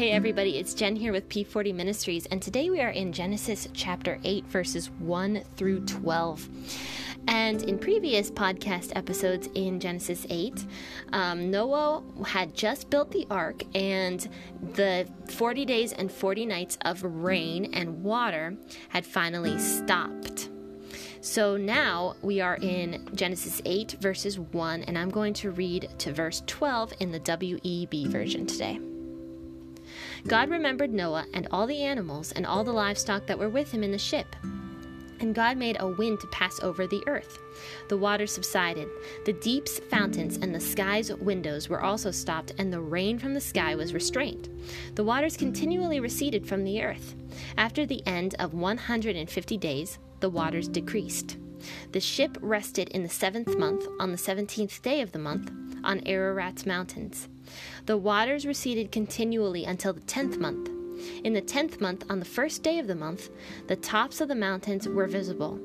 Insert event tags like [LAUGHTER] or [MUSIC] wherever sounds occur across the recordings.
Hey, everybody, it's Jen here with P40 Ministries, and today we are in Genesis chapter 8, verses 1 through 12. And in previous podcast episodes in Genesis 8, um, Noah had just built the ark, and the 40 days and 40 nights of rain and water had finally stopped. So now we are in Genesis 8, verses 1, and I'm going to read to verse 12 in the WEB version today. God remembered Noah and all the animals and all the livestock that were with him in the ship. And God made a wind to pass over the earth. The waters subsided. The deep's fountains and the sky's windows were also stopped, and the rain from the sky was restrained. The waters continually receded from the earth. After the end of 150 days, the waters decreased. The ship rested in the seventh month, on the seventeenth day of the month, on Ararat's mountains. The waters receded continually until the tenth month. In the tenth month, on the first day of the month, the tops of the mountains were visible.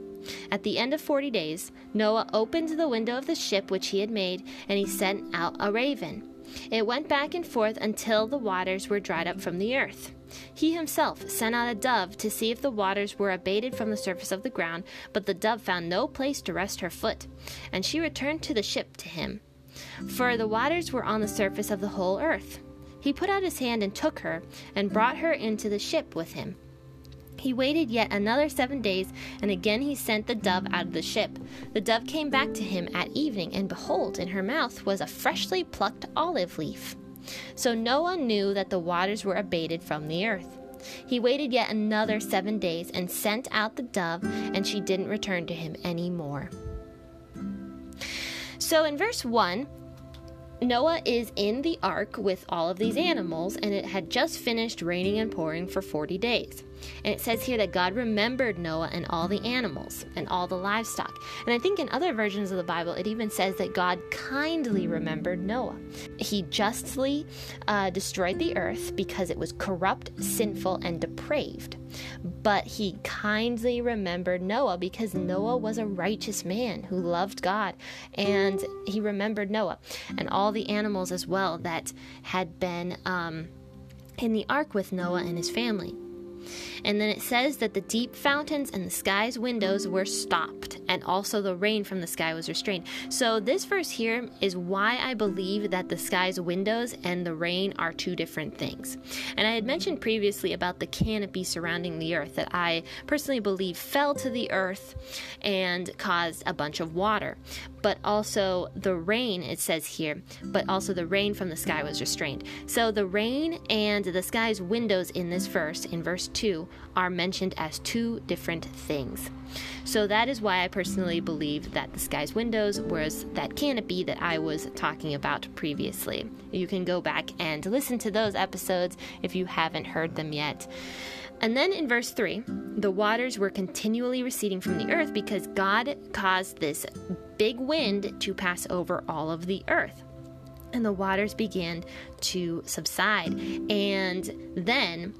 At the end of forty days, Noah opened the window of the ship which he had made, and he sent out a raven. It went back and forth until the waters were dried up from the earth. He himself sent out a dove to see if the waters were abated from the surface of the ground, but the dove found no place to rest her foot, and she returned to the ship to him for the waters were on the surface of the whole earth. He put out his hand and took her, and brought her into the ship with him. He waited yet another seven days, and again he sent the dove out of the ship. The dove came back to him at evening, and behold, in her mouth was a freshly plucked olive leaf. So Noah knew that the waters were abated from the earth. He waited yet another seven days, and sent out the dove, and she didn't return to him any more. So in verse 1, Noah is in the ark with all of these animals, and it had just finished raining and pouring for 40 days. And it says here that God remembered Noah and all the animals and all the livestock. And I think in other versions of the Bible, it even says that God kindly remembered Noah. He justly uh, destroyed the earth because it was corrupt, sinful, and depraved. But he kindly remembered Noah because Noah was a righteous man who loved God. And he remembered Noah and all the animals as well that had been um, in the ark with Noah and his family. And then it says that the deep fountains and the sky's windows were stopped, and also the rain from the sky was restrained. So, this verse here is why I believe that the sky's windows and the rain are two different things. And I had mentioned previously about the canopy surrounding the earth that I personally believe fell to the earth and caused a bunch of water. But also the rain, it says here, but also the rain from the sky was restrained. So, the rain and the sky's windows in this verse, in verse 2, are mentioned as two different things. So that is why I personally believe that the sky's windows was that canopy that I was talking about previously. You can go back and listen to those episodes if you haven't heard them yet. And then in verse 3, the waters were continually receding from the earth because God caused this big wind to pass over all of the earth and the waters began to subside. And then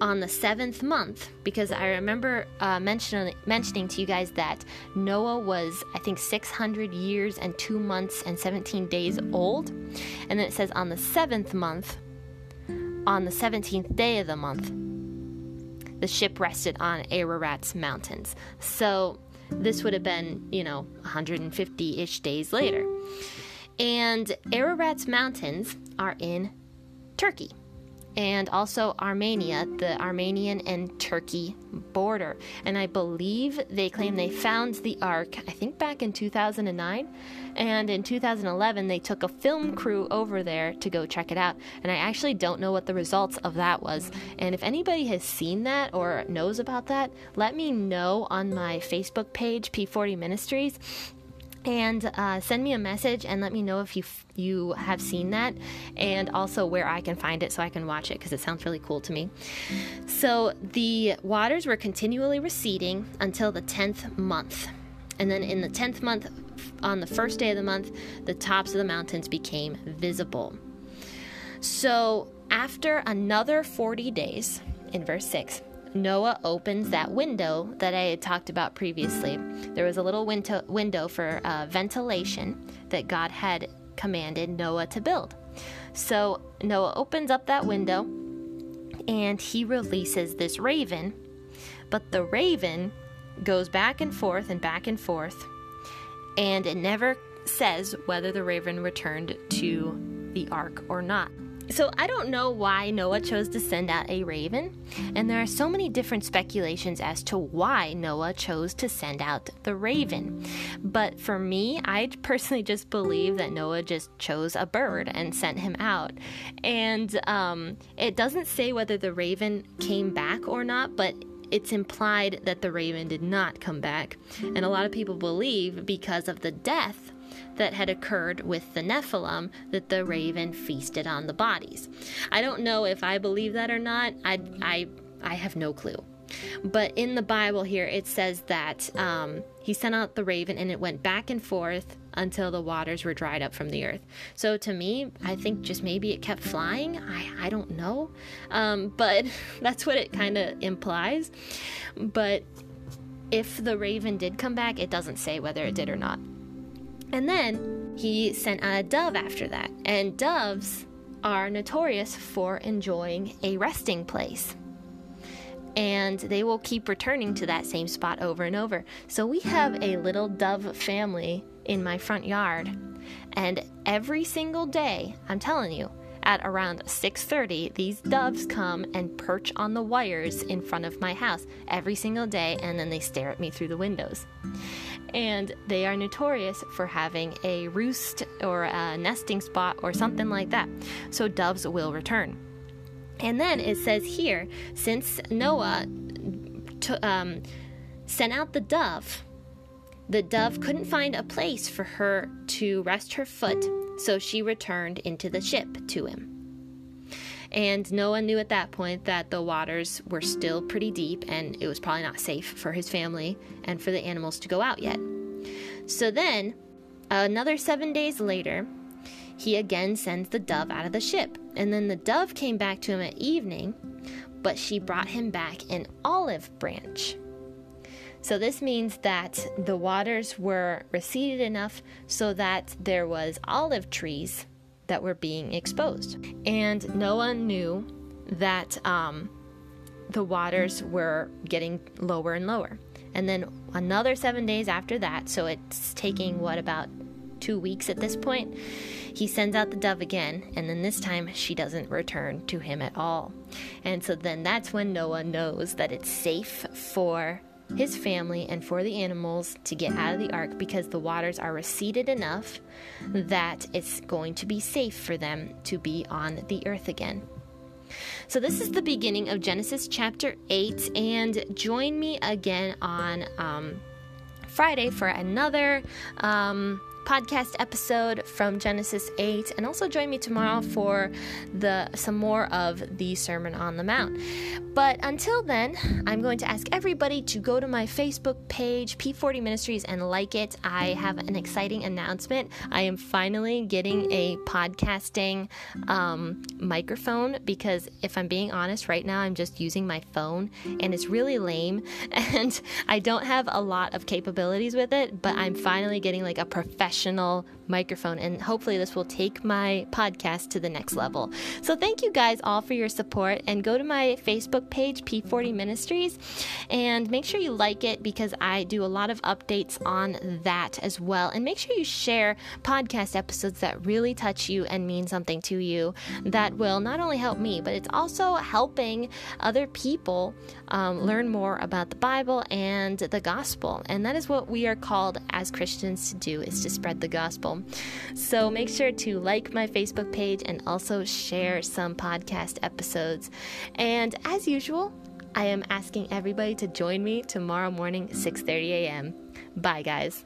on the seventh month, because I remember uh, mention, mentioning to you guys that Noah was, I think, 600 years and two months and 17 days old. And then it says on the seventh month, on the 17th day of the month, the ship rested on Ararat's mountains. So this would have been, you know, 150 ish days later. And Ararat's mountains are in Turkey and also Armenia, the Armenian and Turkey border. And I believe they claim they found the Ark, I think back in 2009. And in 2011, they took a film crew over there to go check it out. And I actually don't know what the results of that was. And if anybody has seen that or knows about that, let me know on my Facebook page, P40 Ministries and uh, send me a message and let me know if you f- you have seen that and also where I can find it so I can watch it because it sounds really cool to me. So the waters were continually receding until the 10th month. And then in the 10th month on the first day of the month, the tops of the mountains became visible. So after another 40 days in verse 6, Noah opens that window that I had talked about previously. There was a little window, window for uh, ventilation that God had commanded Noah to build. So Noah opens up that window and he releases this raven. But the raven goes back and forth and back and forth, and it never says whether the raven returned to the ark or not. So I don't know why Noah chose to send out a raven, and there are so many different speculations as to why Noah chose to send out the raven. But for me, I [LAUGHS] personally just believe that Noah just chose a bird and sent him out. And um, it doesn't say whether the raven came back or not, but it's implied that the raven did not come back. And a lot of people believe because of the death that had occurred with the Nephilim that the raven feasted on the bodies. I don't know if I believe that or not. I, I, I have no clue. But in the Bible here, it says that um, he sent out the raven and it went back and forth until the waters were dried up from the earth. So to me, I think just maybe it kept flying. I, I don't know. Um, but [LAUGHS] that's what it kind of implies. But if the raven did come back, it doesn't say whether it did or not. And then he sent out a dove after that. And doves are notorious for enjoying a resting place. And they will keep returning to that same spot over and over. So we have a little dove family in my front yard. And every single day, I'm telling you, at around 6:30, these doves come and perch on the wires in front of my house every single day and then they stare at me through the windows and they are notorious for having a roost or a nesting spot or something like that. So doves will return. And then it says here, since Noah um, sent out the dove, the dove couldn't find a place for her to rest her foot, so she returned into the ship to him. And Noah knew at that point that the waters were still pretty deep and it was probably not safe for his family and for the animals to go out yet. So then, another seven days later, he again sends the dove out of the ship. And then the dove came back to him at evening, but she brought him back an olive branch. So this means that the waters were receded enough so that there was olive trees that were being exposed. And Noah knew that um, the waters were getting lower and lower. And then another seven days after that, so it's taking what about two weeks at this point, he sends out the dove again, and then this time she doesn't return to him at all. And so then that's when Noah knows that it's safe for his family and for the animals to get out of the ark because the waters are receded enough that it's going to be safe for them to be on the earth again. So, this is the beginning of Genesis chapter 8, and join me again on um, Friday for another. Um, podcast episode from Genesis 8 and also join me tomorrow for the some more of the Sermon on the Mount. But until then, I'm going to ask everybody to go to my Facebook page P40 Ministries and like it. I have an exciting announcement. I am finally getting a podcasting um, microphone because if I'm being honest right now, I'm just using my phone and it's really lame [LAUGHS] and I don't have a lot of capabilities with it, but I'm finally getting like a professional professional microphone, and hopefully, this will take my podcast to the next level. So, thank you guys all for your support, and go to my Facebook page, P40 Ministries, and make sure you like it because I do a lot of updates on that as well. And make sure you share podcast episodes that really touch you and mean something to you that will not only help me, but it's also helping other people um, learn more about the Bible and the gospel. And that is what we are called as Christians to do is to spread the gospel. So make sure to like my Facebook page and also share some podcast episodes. And as usual, I am asking everybody to join me tomorrow morning 6:30 a.m. Bye guys.